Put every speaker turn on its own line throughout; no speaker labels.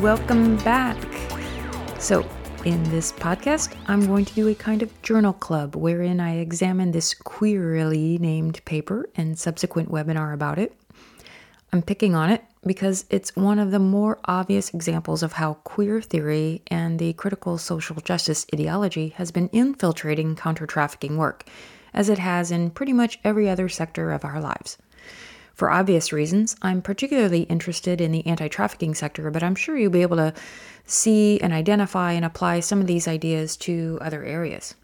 welcome back. So, in this podcast, I'm going to do a kind of journal club wherein I examine this queerly named paper and subsequent webinar about it. I'm picking on it because it's one of the more obvious examples of how queer theory and the critical social justice ideology has been infiltrating counter trafficking work, as it has in pretty much every other sector of our lives. For obvious reasons, I'm particularly interested in the anti trafficking sector, but I'm sure you'll be able to see and identify and apply some of these ideas to other areas.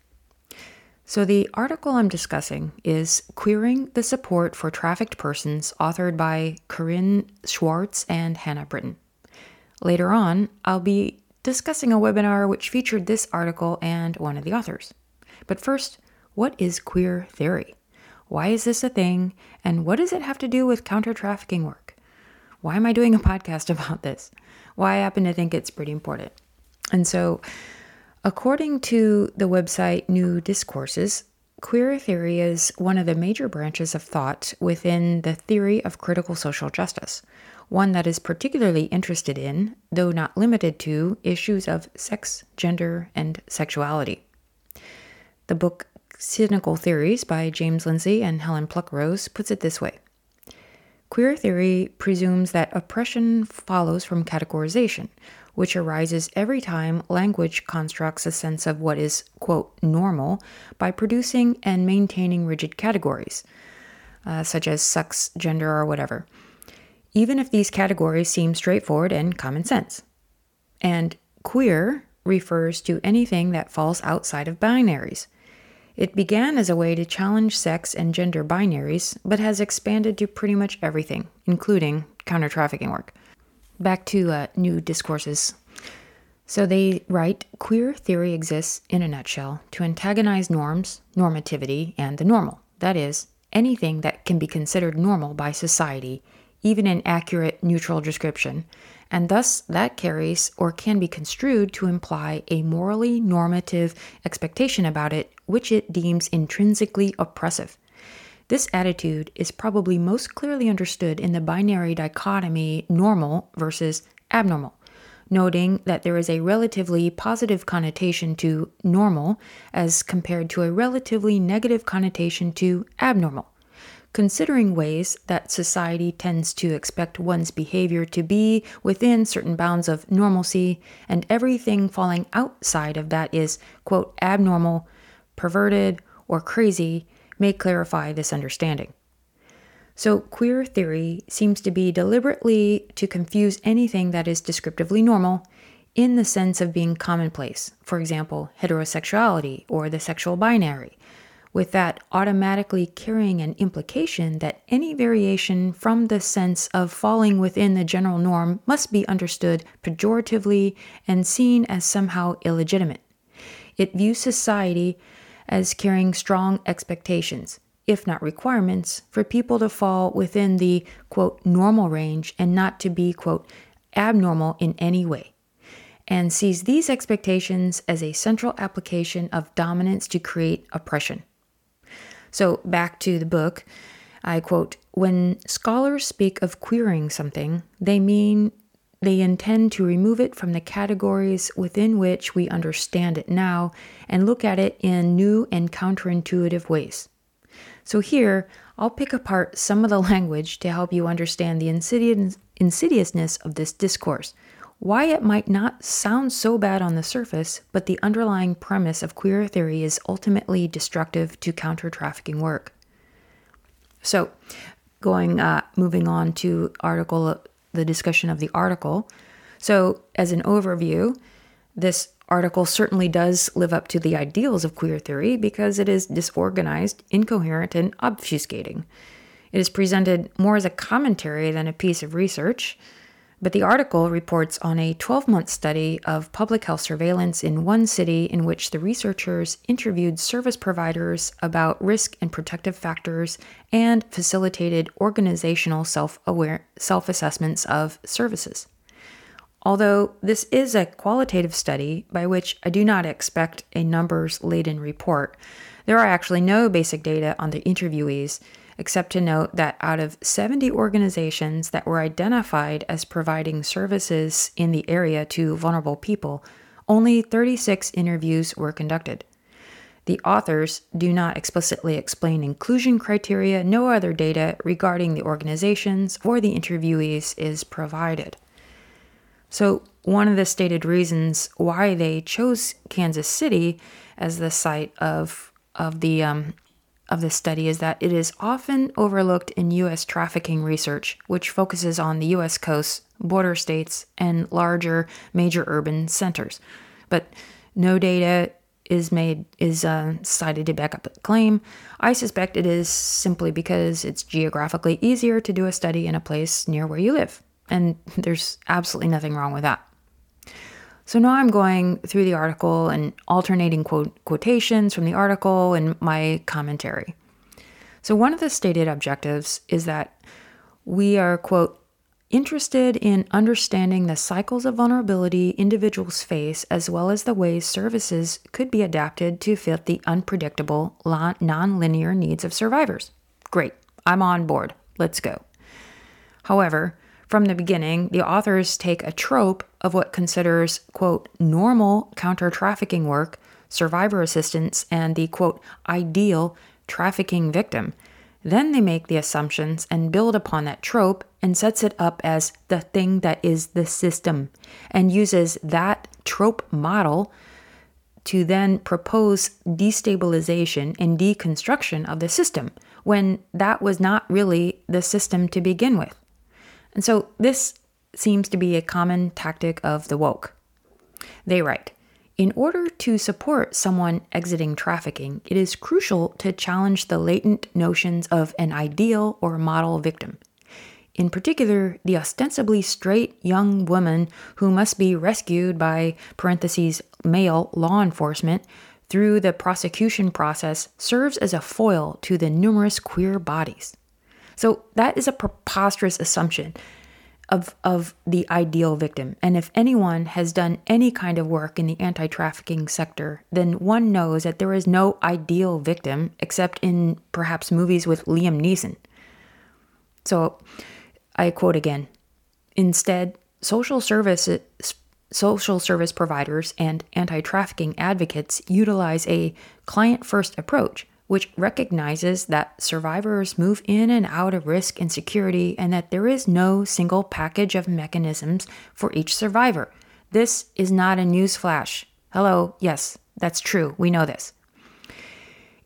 So, the article I'm discussing is Queering the Support for Trafficked Persons, authored by Corinne Schwarz and Hannah Britton. Later on, I'll be discussing a webinar which featured this article and one of the authors. But first, what is queer theory? Why is this a thing? And what does it have to do with counter trafficking work? Why am I doing a podcast about this? Well, I happen to think it's pretty important. And so, according to the website New Discourses, queer theory is one of the major branches of thought within the theory of critical social justice, one that is particularly interested in, though not limited to, issues of sex, gender, and sexuality. The book Cynical Theories by James Lindsay and Helen Pluckrose puts it this way Queer theory presumes that oppression follows from categorization, which arises every time language constructs a sense of what is, quote, normal by producing and maintaining rigid categories, uh, such as sex, gender, or whatever, even if these categories seem straightforward and common sense. And queer refers to anything that falls outside of binaries it began as a way to challenge sex and gender binaries, but has expanded to pretty much everything, including counter trafficking work. Back to uh, new discourses. So they write queer theory exists, in a nutshell, to antagonize norms, normativity, and the normal. That is, anything that can be considered normal by society, even an accurate neutral description, and thus that carries or can be construed to imply a morally normative expectation about it which it deems intrinsically oppressive. This attitude is probably most clearly understood in the binary dichotomy normal versus abnormal, noting that there is a relatively positive connotation to normal as compared to a relatively negative connotation to abnormal considering ways that society tends to expect one's behavior to be within certain bounds of normalcy, and everything falling outside of that is, quote, abnormal, perverted, or crazy, may clarify this understanding. So, queer theory seems to be deliberately to confuse anything that is descriptively normal in the sense of being commonplace, for example, heterosexuality or the sexual binary, with that automatically carrying an implication that any variation from the sense of falling within the general norm must be understood pejoratively and seen as somehow illegitimate. It views society as carrying strong expectations, if not requirements, for people to fall within the quote normal range and not to be quote abnormal in any way and sees these expectations as a central application of dominance to create oppression. So, back to the book, I quote When scholars speak of queering something, they mean they intend to remove it from the categories within which we understand it now and look at it in new and counterintuitive ways. So, here, I'll pick apart some of the language to help you understand the insidious, insidiousness of this discourse why it might not sound so bad on the surface, but the underlying premise of queer theory is ultimately destructive to counter trafficking work. So, going uh, moving on to article the discussion of the article. So, as an overview, this article certainly does live up to the ideals of queer theory because it is disorganized, incoherent, and obfuscating. It is presented more as a commentary than a piece of research. But the article reports on a 12 month study of public health surveillance in one city in which the researchers interviewed service providers about risk and protective factors and facilitated organizational self assessments of services. Although this is a qualitative study by which I do not expect a numbers laden report, there are actually no basic data on the interviewees except to note that out of 70 organizations that were identified as providing services in the area to vulnerable people, only 36 interviews were conducted. The authors do not explicitly explain inclusion criteria, no other data regarding the organizations or the interviewees is provided. So, one of the stated reasons why they chose Kansas City as the site of of the um, of this study is that it is often overlooked in U.S. trafficking research, which focuses on the U.S. coasts, border states, and larger major urban centers. But no data is made is uh, cited to back up the claim. I suspect it is simply because it's geographically easier to do a study in a place near where you live, and there's absolutely nothing wrong with that. So now I'm going through the article and alternating quote, quotations from the article and my commentary. So, one of the stated objectives is that we are, quote, interested in understanding the cycles of vulnerability individuals face as well as the ways services could be adapted to fit the unpredictable, non linear needs of survivors. Great, I'm on board. Let's go. However, from the beginning, the authors take a trope of what considers, quote, normal counter trafficking work, survivor assistance, and the, quote, ideal trafficking victim. Then they make the assumptions and build upon that trope and sets it up as the thing that is the system and uses that trope model to then propose destabilization and deconstruction of the system when that was not really the system to begin with. And so this seems to be a common tactic of the woke. They write In order to support someone exiting trafficking, it is crucial to challenge the latent notions of an ideal or model victim. In particular, the ostensibly straight young woman who must be rescued by parentheses male law enforcement through the prosecution process serves as a foil to the numerous queer bodies. So that is a preposterous assumption of, of the ideal victim. And if anyone has done any kind of work in the anti trafficking sector, then one knows that there is no ideal victim except in perhaps movies with Liam Neeson. So I quote again Instead, social service, social service providers and anti trafficking advocates utilize a client first approach which recognizes that survivors move in and out of risk and security and that there is no single package of mechanisms for each survivor. This is not a news flash. Hello, yes, that's true. We know this.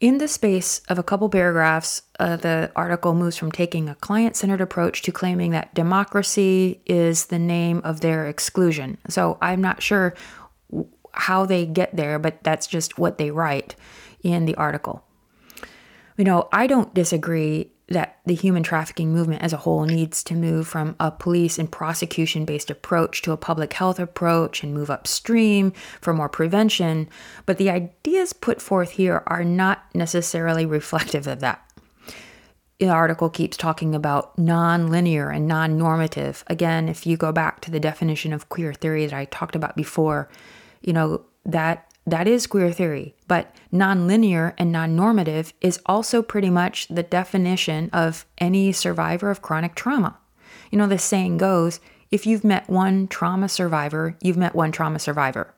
In the space of a couple paragraphs, uh, the article moves from taking a client centered approach to claiming that democracy is the name of their exclusion. So I'm not sure how they get there, but that's just what they write in the article. You know, I don't disagree that the human trafficking movement as a whole needs to move from a police and prosecution based approach to a public health approach and move upstream for more prevention. But the ideas put forth here are not necessarily reflective of that. The article keeps talking about non-linear and non-normative. Again, if you go back to the definition of queer theory that I talked about before, you know, that that is queer theory, but nonlinear and non normative is also pretty much the definition of any survivor of chronic trauma. You know, the saying goes if you've met one trauma survivor, you've met one trauma survivor.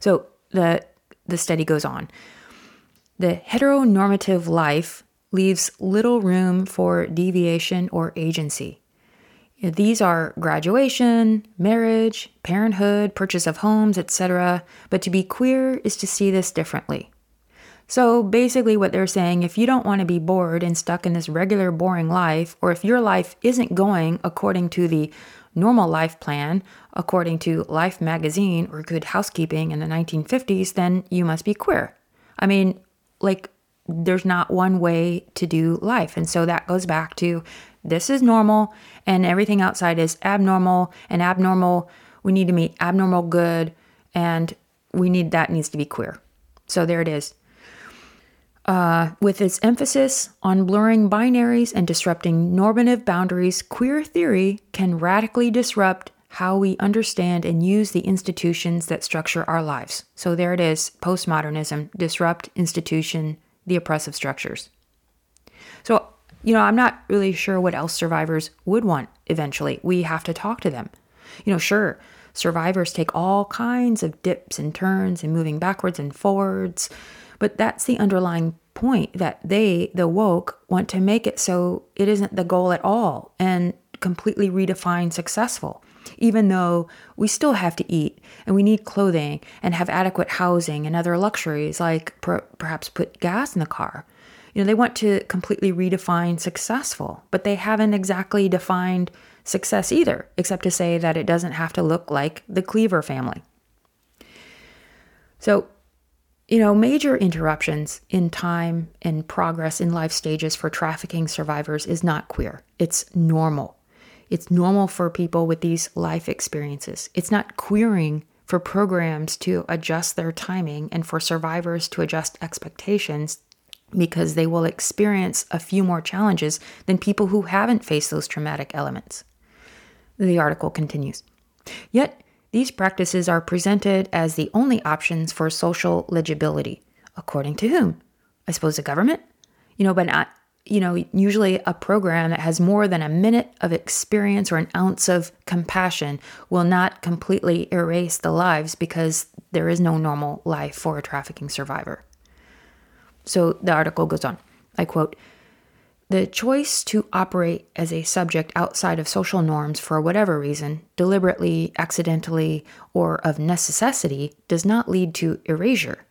So the, the study goes on. The heteronormative life leaves little room for deviation or agency. These are graduation, marriage, parenthood, purchase of homes, etc. But to be queer is to see this differently. So basically, what they're saying if you don't want to be bored and stuck in this regular, boring life, or if your life isn't going according to the normal life plan, according to Life magazine or Good Housekeeping in the 1950s, then you must be queer. I mean, like, there's not one way to do life. And so that goes back to this is normal and everything outside is abnormal and abnormal. We need to meet abnormal good and we need that needs to be queer. So there it is. Uh, with its emphasis on blurring binaries and disrupting normative boundaries queer theory can radically disrupt how we understand and use the institutions that structure our lives. So there it is postmodernism disrupt institution the oppressive structures. So, you know, I'm not really sure what else survivors would want eventually. We have to talk to them. You know, sure, survivors take all kinds of dips and turns and moving backwards and forwards, but that's the underlying point that they, the woke, want to make it so it isn't the goal at all and completely redefine successful. Even though we still have to eat and we need clothing and have adequate housing and other luxuries like per- perhaps put gas in the car. You know, they want to completely redefine successful, but they haven't exactly defined success either, except to say that it doesn't have to look like the Cleaver family. So, you know, major interruptions in time and progress in life stages for trafficking survivors is not queer. It's normal. It's normal for people with these life experiences. It's not queering for programs to adjust their timing and for survivors to adjust expectations because they will experience a few more challenges than people who haven't faced those traumatic elements. The article continues. Yet, these practices are presented as the only options for social legibility. According to whom? I suppose the government? You know, but not, you know, usually a program that has more than a minute of experience or an ounce of compassion will not completely erase the lives because there is no normal life for a trafficking survivor. So the article goes on. I quote, the choice to operate as a subject outside of social norms for whatever reason, deliberately, accidentally, or of necessity, does not lead to erasure.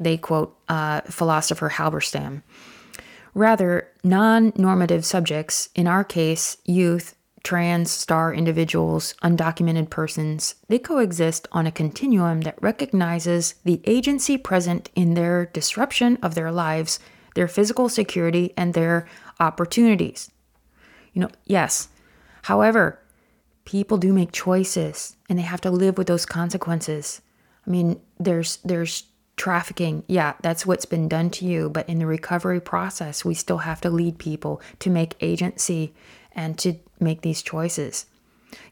They quote uh, philosopher Halberstam. Rather, non normative subjects, in our case, youth, trans, star individuals, undocumented persons, they coexist on a continuum that recognizes the agency present in their disruption of their lives, their physical security, and their opportunities. You know, yes. However, people do make choices and they have to live with those consequences. I mean, there's there's trafficking. Yeah, that's what's been done to you, but in the recovery process, we still have to lead people to make agency and to make these choices.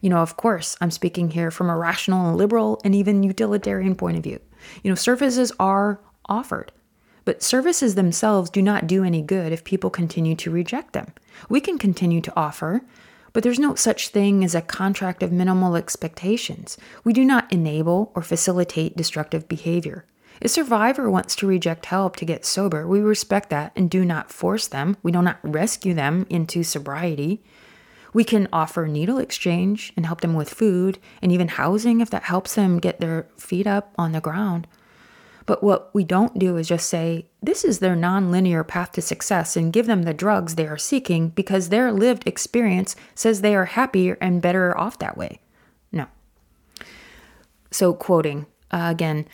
You know, of course, I'm speaking here from a rational and liberal and even utilitarian point of view. You know, services are offered. But services themselves do not do any good if people continue to reject them. We can continue to offer, but there's no such thing as a contract of minimal expectations. We do not enable or facilitate destructive behavior. If a survivor wants to reject help to get sober, we respect that and do not force them. We do not rescue them into sobriety. We can offer needle exchange and help them with food and even housing if that helps them get their feet up on the ground. But what we don't do is just say, this is their nonlinear path to success and give them the drugs they are seeking because their lived experience says they are happier and better off that way. No. So, quoting uh, again,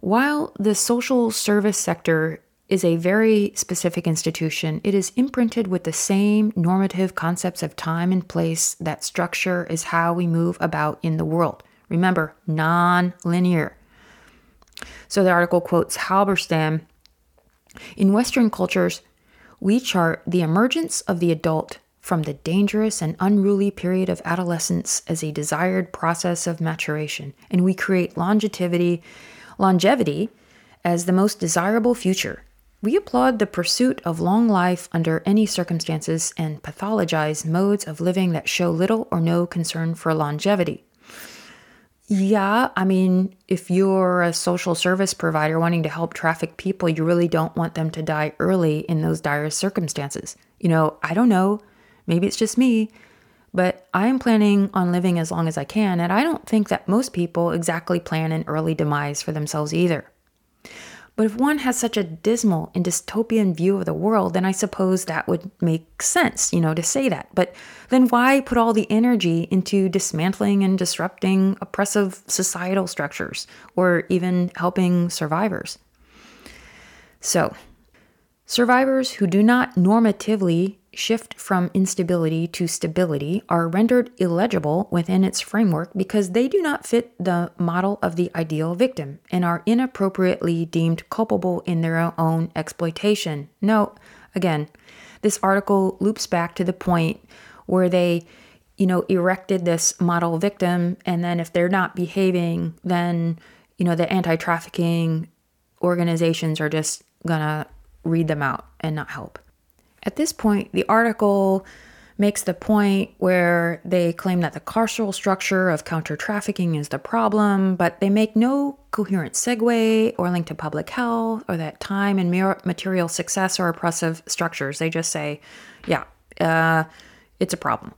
while the social service sector is a very specific institution, it is imprinted with the same normative concepts of time and place that structure is how we move about in the world. Remember, non linear. So the article quotes Halberstam In Western cultures, we chart the emergence of the adult from the dangerous and unruly period of adolescence as a desired process of maturation, and we create longevity, longevity as the most desirable future. We applaud the pursuit of long life under any circumstances and pathologize modes of living that show little or no concern for longevity. Yeah, I mean, if you're a social service provider wanting to help traffic people, you really don't want them to die early in those dire circumstances. You know, I don't know, maybe it's just me, but I am planning on living as long as I can, and I don't think that most people exactly plan an early demise for themselves either. But if one has such a dismal and dystopian view of the world, then I suppose that would make sense, you know, to say that. But then why put all the energy into dismantling and disrupting oppressive societal structures or even helping survivors? So, survivors who do not normatively shift from instability to stability are rendered illegible within its framework because they do not fit the model of the ideal victim and are inappropriately deemed culpable in their own exploitation. No, again, this article loops back to the point where they you know erected this model victim and then if they're not behaving then you know the anti-trafficking organizations are just gonna read them out and not help At this point, the article makes the point where they claim that the carceral structure of counter trafficking is the problem, but they make no coherent segue or link to public health or that time and material success are oppressive structures. They just say, yeah, uh, it's a problem.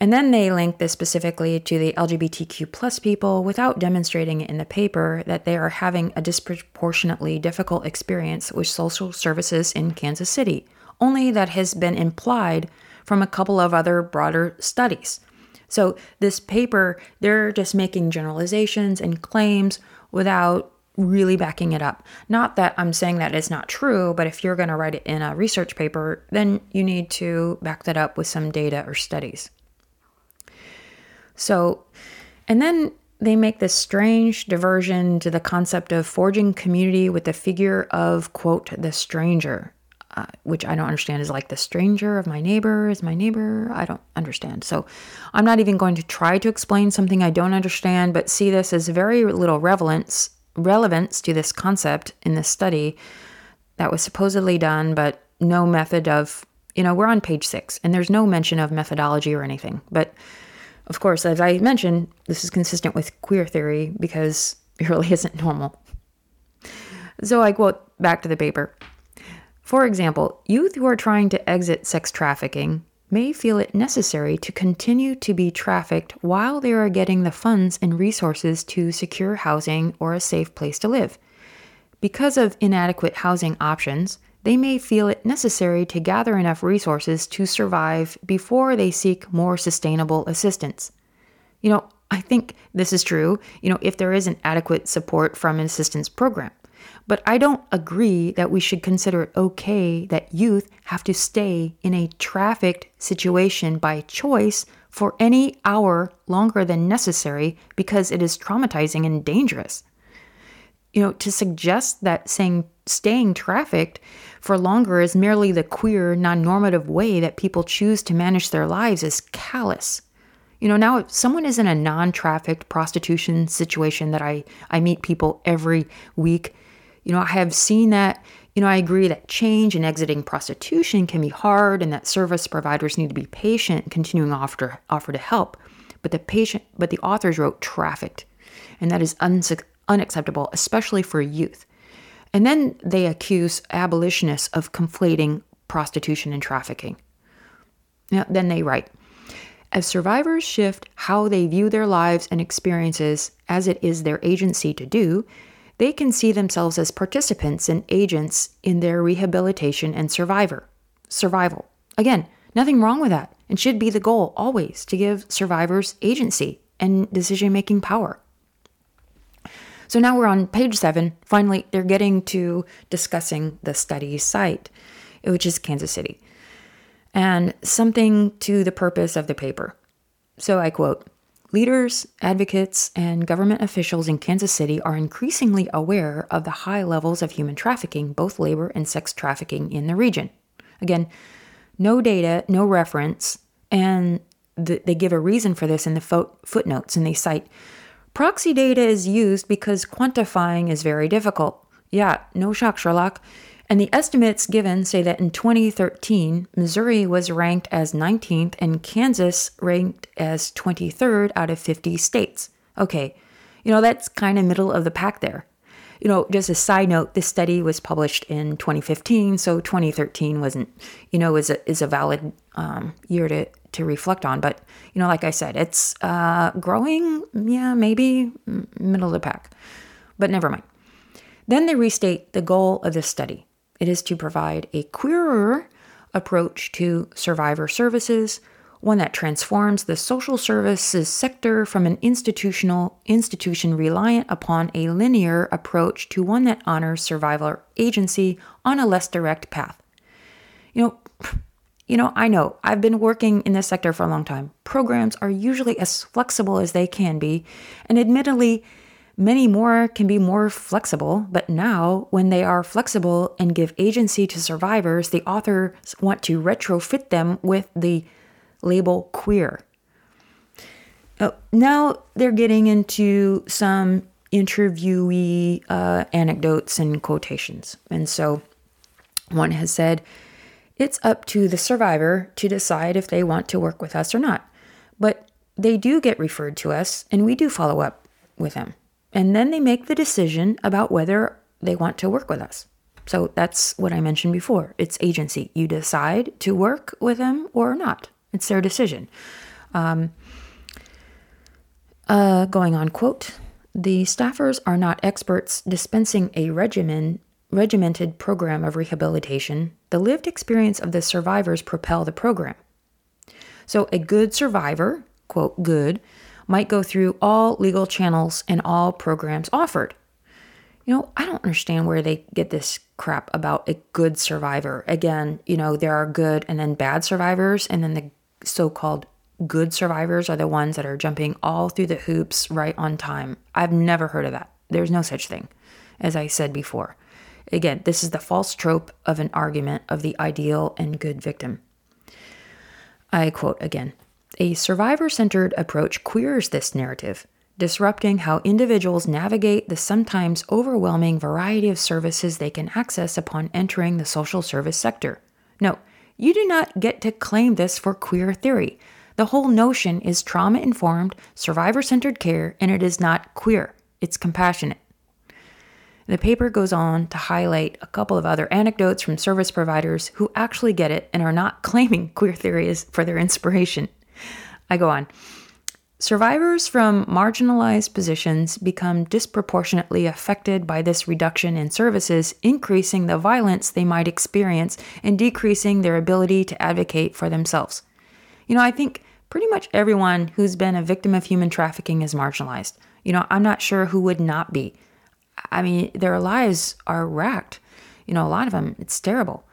And then they link this specifically to the LGBTQ plus people without demonstrating in the paper that they are having a disproportionately difficult experience with social services in Kansas City, only that has been implied from a couple of other broader studies. So, this paper, they're just making generalizations and claims without really backing it up. Not that I'm saying that it's not true, but if you're going to write it in a research paper, then you need to back that up with some data or studies. So, and then they make this strange diversion to the concept of forging community with the figure of, quote, the stranger uh, which I don't understand is like the stranger of my neighbor is my neighbor. I don't understand. So I'm not even going to try to explain something I don't understand, but see this as very little relevance relevance to this concept in this study that was supposedly done, but no method of you know we're on page six and there's no mention of methodology or anything. But of course, as I mentioned, this is consistent with queer theory because it really isn't normal. So I quote back to the paper. For example, youth who are trying to exit sex trafficking may feel it necessary to continue to be trafficked while they are getting the funds and resources to secure housing or a safe place to live. Because of inadequate housing options, they may feel it necessary to gather enough resources to survive before they seek more sustainable assistance. You know, I think this is true, you know, if there isn't adequate support from an assistance program. But I don't agree that we should consider it okay that youth have to stay in a trafficked situation by choice for any hour longer than necessary because it is traumatizing and dangerous. You know, to suggest that saying staying trafficked for longer is merely the queer, non normative way that people choose to manage their lives is callous. You know, now if someone is in a non trafficked prostitution situation that I, I meet people every week you know, I have seen that. You know, I agree that change and exiting prostitution can be hard and that service providers need to be patient and continuing offer, offer to help. But the patient, but the authors wrote trafficked, and that is unacceptable, especially for youth. And then they accuse abolitionists of conflating prostitution and trafficking. Now, then they write, as survivors shift how they view their lives and experiences as it is their agency to do, they can see themselves as participants and agents in their rehabilitation and survivor survival. Again, nothing wrong with that, and should be the goal always to give survivors agency and decision making power. So now we're on page seven. Finally, they're getting to discussing the study site, which is Kansas City, and something to the purpose of the paper. So I quote Leaders, advocates, and government officials in Kansas City are increasingly aware of the high levels of human trafficking, both labor and sex trafficking, in the region. Again, no data, no reference, and th- they give a reason for this in the fo- footnotes, and they cite proxy data is used because quantifying is very difficult. Yeah, no shock, Sherlock. And the estimates given say that in 2013, Missouri was ranked as 19th and Kansas ranked as 23rd out of 50 states. Okay, you know, that's kind of middle of the pack there. You know, just a side note, this study was published in 2015, so 2013 wasn't, you know, is a, is a valid um, year to, to reflect on. But, you know, like I said, it's uh, growing, yeah, maybe middle of the pack, but never mind. Then they restate the goal of this study it is to provide a queerer approach to survivor services, one that transforms the social services sector from an institutional institution reliant upon a linear approach to one that honors survivor agency on a less direct path. You know, you know, I know I've been working in this sector for a long time. Programs are usually as flexible as they can be, and admittedly, Many more can be more flexible, but now, when they are flexible and give agency to survivors, the authors want to retrofit them with the label queer. Oh, now they're getting into some interviewee uh, anecdotes and quotations. And so one has said, it's up to the survivor to decide if they want to work with us or not. But they do get referred to us, and we do follow up with them. And then they make the decision about whether they want to work with us. So that's what I mentioned before. It's agency. You decide to work with them or not. It's their decision. Um, uh, going on, quote, the staffers are not experts dispensing a regimen regimented program of rehabilitation, the lived experience of the survivors propel the program. So, a good survivor, quote, good, might go through all legal channels and all programs offered. You know, I don't understand where they get this crap about a good survivor. Again, you know, there are good and then bad survivors, and then the so called good survivors are the ones that are jumping all through the hoops right on time. I've never heard of that. There's no such thing, as I said before. Again, this is the false trope of an argument of the ideal and good victim. I quote again A survivor centered approach queers this narrative, disrupting how individuals navigate the sometimes overwhelming variety of services they can access upon entering the social service sector. No, you do not get to claim this for queer theory. The whole notion is trauma informed, survivor centered care, and it is not queer, it's compassionate. The paper goes on to highlight a couple of other anecdotes from service providers who actually get it and are not claiming queer theory for their inspiration. I go on. Survivors from marginalized positions become disproportionately affected by this reduction in services, increasing the violence they might experience and decreasing their ability to advocate for themselves. You know, I think pretty much everyone who's been a victim of human trafficking is marginalized. You know, I'm not sure who would not be. I mean, their lives are wrecked. You know, a lot of them, it's terrible.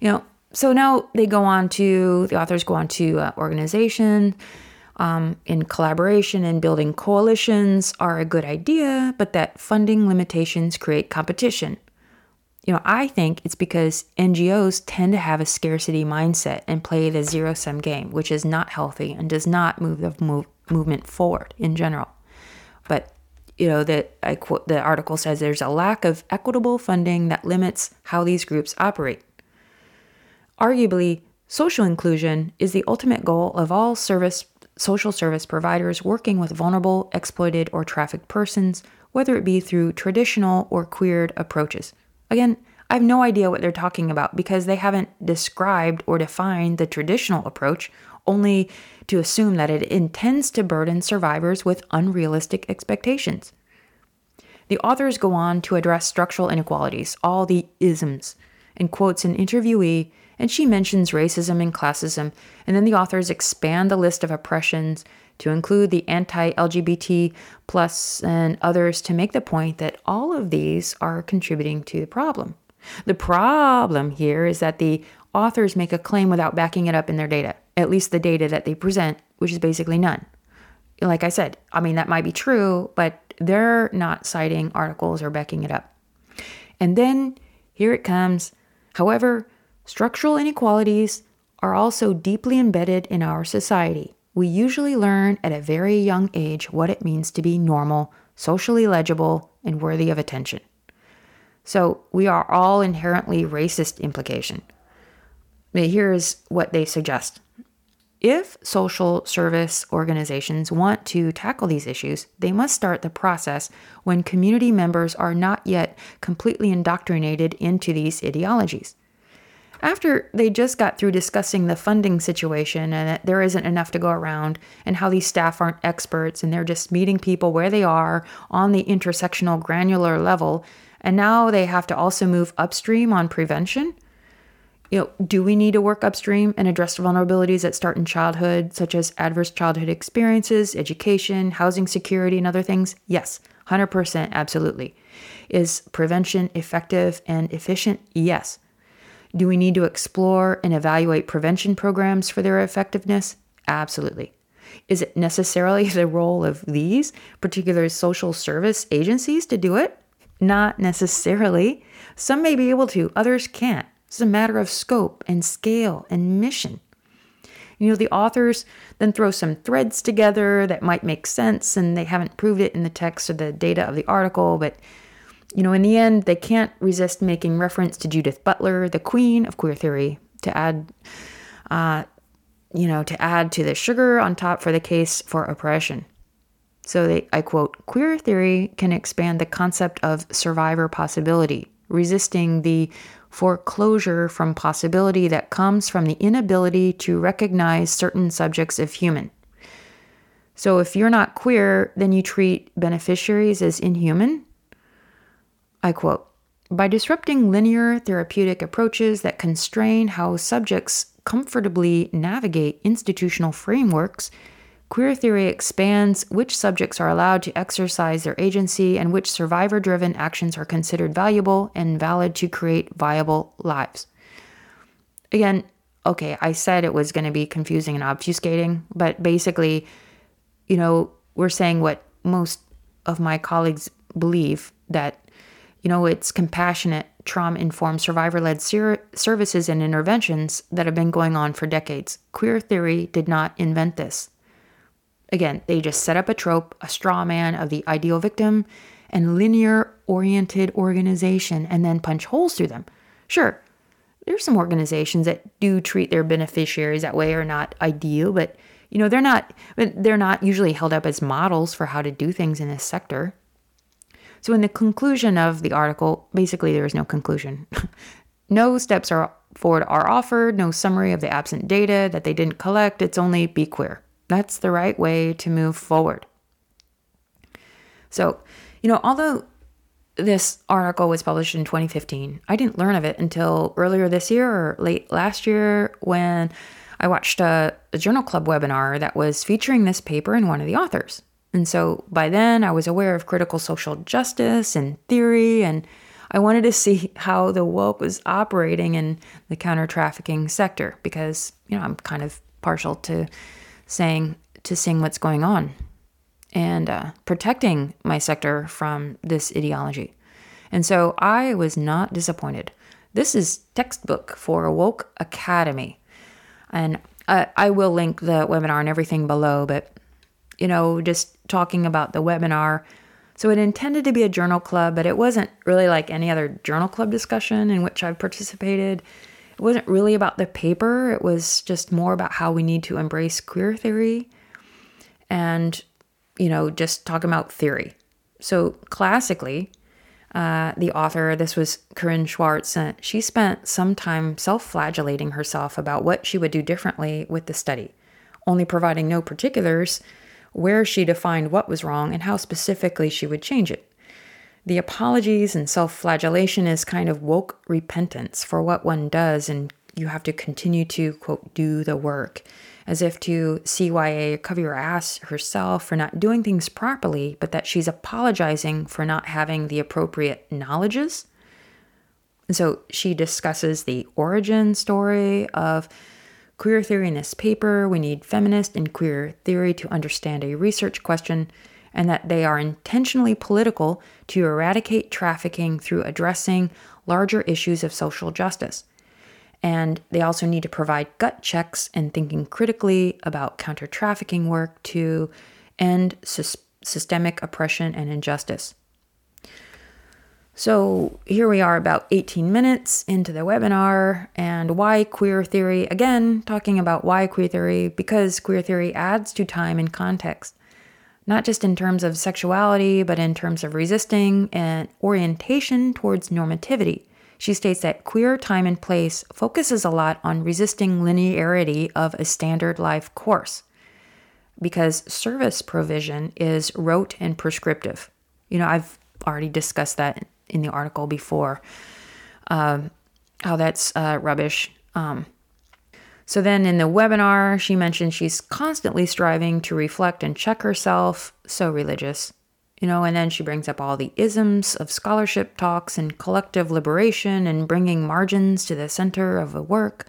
You know, so now they go on to, the authors go on to uh, organization. Um, in collaboration and building coalitions are a good idea, but that funding limitations create competition. You know, I think it's because NGOs tend to have a scarcity mindset and play the zero sum game, which is not healthy and does not move the move, movement forward in general. But you know that I quote the article says there's a lack of equitable funding that limits how these groups operate. Arguably, social inclusion is the ultimate goal of all service social service providers working with vulnerable, exploited, or trafficked persons, whether it be through traditional or queered approaches. Again, I have no idea what they're talking about because they haven't described or defined the traditional approach only to assume that it intends to burden survivors with unrealistic expectations. The authors go on to address structural inequalities, all the isms, and quotes an interviewee, and she mentions racism and classism, and then the authors expand the list of oppressions to include the anti-LGBT plus and others to make the point that all of these are contributing to the problem. The problem here is that the authors make a claim without backing it up in their data at least the data that they present, which is basically none. Like I said, I mean, that might be true, but they're not citing articles or backing it up. And then here it comes. However, structural inequalities are also deeply embedded in our society. We usually learn at a very young age what it means to be normal, socially legible, and worthy of attention. So we are all inherently racist implication. Here's what they suggest if social service organizations want to tackle these issues, they must start the process when community members are not yet completely indoctrinated into these ideologies. After they just got through discussing the funding situation and that there isn't enough to go around, and how these staff aren't experts and they're just meeting people where they are on the intersectional granular level, and now they have to also move upstream on prevention, you know, do we need to work upstream and address vulnerabilities that start in childhood, such as adverse childhood experiences, education, housing security, and other things? Yes, 100% absolutely. Is prevention effective and efficient? Yes. Do we need to explore and evaluate prevention programs for their effectiveness? Absolutely. Is it necessarily the role of these particular social service agencies to do it? Not necessarily. Some may be able to, others can't. It's a matter of scope and scale and mission. You know, the authors then throw some threads together that might make sense, and they haven't proved it in the text or the data of the article, but you know, in the end, they can't resist making reference to Judith Butler, the queen of queer theory, to add, uh, you know, to add to the sugar on top for the case for oppression. So they, I quote, queer theory can expand the concept of survivor possibility, resisting the foreclosure from possibility that comes from the inability to recognize certain subjects of human. So if you're not queer, then you treat beneficiaries as inhuman. I quote, by disrupting linear therapeutic approaches that constrain how subjects comfortably navigate institutional frameworks, queer theory expands which subjects are allowed to exercise their agency and which survivor driven actions are considered valuable and valid to create viable lives. Again, okay, I said it was going to be confusing and obfuscating, but basically, you know, we're saying what most of my colleagues believe that you know, it's compassionate, trauma informed, survivor led ser- services and interventions that have been going on for decades. Queer theory did not invent this. Again, they just set up a trope, a straw man of the ideal victim, and linear oriented organization and then punch holes through them. Sure, there's some organizations that do treat their beneficiaries that way are not ideal, but you know, they're not they're not usually held up as models for how to do things in this sector. So, in the conclusion of the article, basically there is no conclusion. no steps are forward are offered, no summary of the absent data that they didn't collect. It's only be queer. That's the right way to move forward. So, you know, although this article was published in 2015, I didn't learn of it until earlier this year or late last year when I watched a, a Journal Club webinar that was featuring this paper and one of the authors. And so by then, I was aware of critical social justice and theory, and I wanted to see how the woke was operating in the counter trafficking sector because, you know, I'm kind of partial to saying, to seeing what's going on and uh, protecting my sector from this ideology. And so I was not disappointed. This is textbook for a woke academy. And I, I will link the webinar and everything below, but you know, just talking about the webinar. So it intended to be a journal club, but it wasn't really like any other journal club discussion in which I've participated. It wasn't really about the paper, it was just more about how we need to embrace queer theory and, you know, just talk about theory. So classically, uh, the author, this was Corinne Schwarz, uh, she spent some time self flagellating herself about what she would do differently with the study, only providing no particulars where she defined what was wrong and how specifically she would change it. The apologies and self flagellation is kind of woke repentance for what one does, and you have to continue to, quote, do the work, as if to CYA cover your ass herself for not doing things properly, but that she's apologizing for not having the appropriate knowledges. So she discusses the origin story of queer theory in this paper, we need feminist and queer theory to understand a research question, and that they are intentionally political to eradicate trafficking through addressing larger issues of social justice. And they also need to provide gut checks and thinking critically about counter trafficking work to end systemic oppression and injustice. So here we are, about 18 minutes into the webinar, and why queer theory? Again, talking about why queer theory, because queer theory adds to time and context, not just in terms of sexuality, but in terms of resisting and orientation towards normativity. She states that queer time and place focuses a lot on resisting linearity of a standard life course because service provision is rote and prescriptive. You know, I've already discussed that in the article before um, how that's uh, rubbish. Um, so then in the webinar, she mentioned she's constantly striving to reflect and check herself. So religious, you know, and then she brings up all the isms of scholarship talks and collective liberation and bringing margins to the center of the work.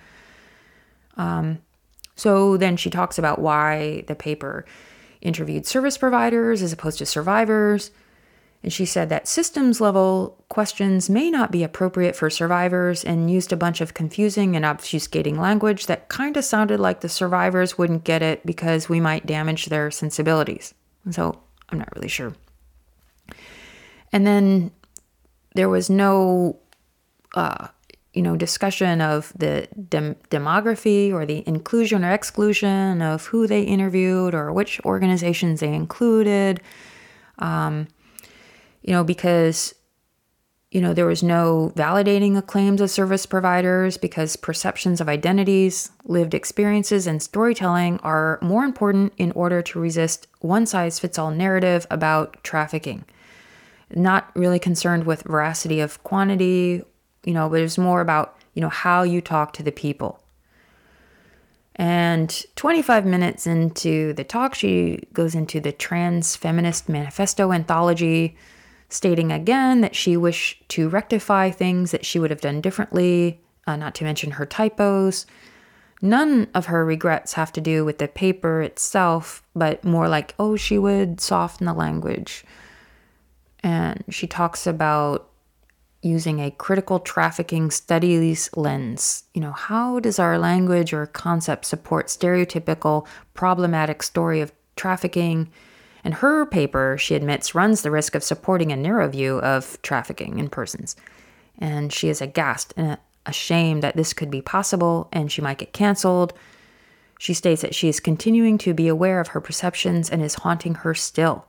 Um, so then she talks about why the paper interviewed service providers as opposed to survivors and she said that systems level questions may not be appropriate for survivors and used a bunch of confusing and obfuscating language that kind of sounded like the survivors wouldn't get it because we might damage their sensibilities. So I'm not really sure. And then there was no, uh, you know, discussion of the dem- demography or the inclusion or exclusion of who they interviewed or which organizations they included. Um, you know, because you know, there was no validating of claims of service providers because perceptions of identities, lived experiences, and storytelling are more important in order to resist one size fits all narrative about trafficking. Not really concerned with veracity of quantity, you know, but it's more about, you know, how you talk to the people. And 25 minutes into the talk, she goes into the Trans Feminist Manifesto anthology stating again that she wished to rectify things that she would have done differently, uh, not to mention her typos. None of her regrets have to do with the paper itself, but more like, oh, she would soften the language. And she talks about using a critical trafficking studies lens. You know, how does our language or concept support stereotypical problematic story of trafficking? And her paper, she admits, runs the risk of supporting a narrow view of trafficking in persons. And she is aghast and ashamed that this could be possible and she might get canceled. She states that she is continuing to be aware of her perceptions and is haunting her still.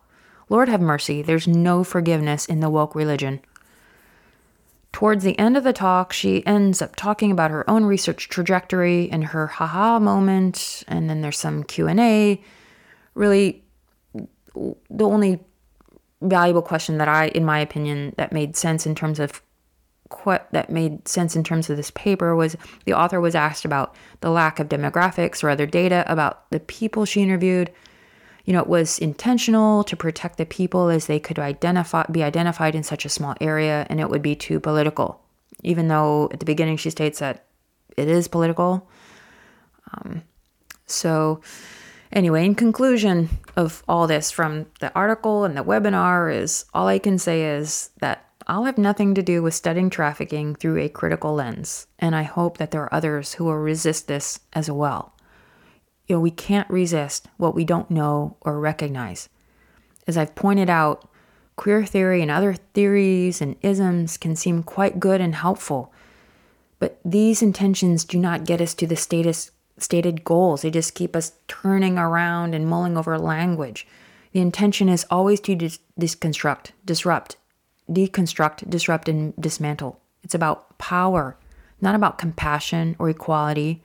Lord have mercy, there's no forgiveness in the woke religion. Towards the end of the talk, she ends up talking about her own research trajectory and her haha moment, and then there's some Q&A. Really the only valuable question that I, in my opinion, that made sense in terms of what that made sense in terms of this paper was the author was asked about the lack of demographics or other data about the people she interviewed. You know, it was intentional to protect the people as they could identify be identified in such a small area, and it would be too political. Even though at the beginning she states that it is political. Um, so Anyway, in conclusion of all this from the article and the webinar is all I can say is that I'll have nothing to do with studying trafficking through a critical lens, and I hope that there are others who will resist this as well. You know, we can't resist what we don't know or recognize. As I've pointed out, queer theory and other theories and isms can seem quite good and helpful, but these intentions do not get us to the status stated goals. They just keep us turning around and mulling over language. The intention is always to dis- disconstruct, disrupt, deconstruct, disrupt, and dismantle. It's about power, not about compassion or equality.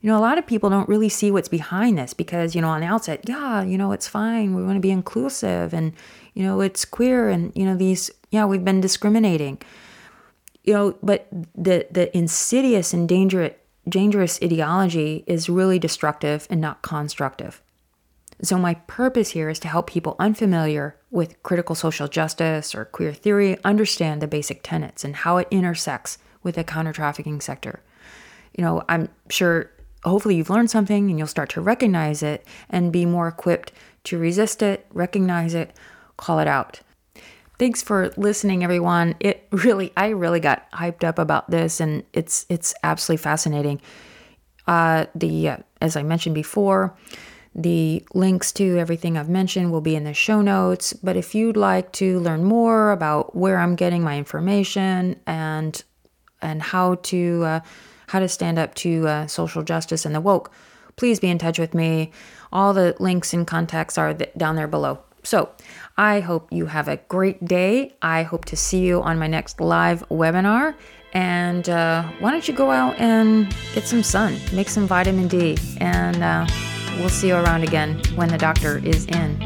You know, a lot of people don't really see what's behind this because, you know, on the outset, yeah, you know, it's fine. We want to be inclusive and, you know, it's queer and, you know, these, yeah, we've been discriminating. You know, but the the insidious and dangerous dangerous ideology is really destructive and not constructive. So, my purpose here is to help people unfamiliar with critical social justice or queer theory understand the basic tenets and how it intersects with the counter trafficking sector. You know, I'm sure hopefully you've learned something and you'll start to recognize it and be more equipped to resist it, recognize it, call it out. Thanks for listening, everyone. It really, I really got hyped up about this, and it's it's absolutely fascinating. Uh, the uh, as I mentioned before, the links to everything I've mentioned will be in the show notes. But if you'd like to learn more about where I'm getting my information and and how to uh, how to stand up to uh, social justice and the woke, please be in touch with me. All the links and contacts are th- down there below. So I hope you have a great day. I hope to see you on my next live webinar. And uh, why don't you go out and get some sun, make some vitamin D, and uh, we'll see you around again when the doctor is in.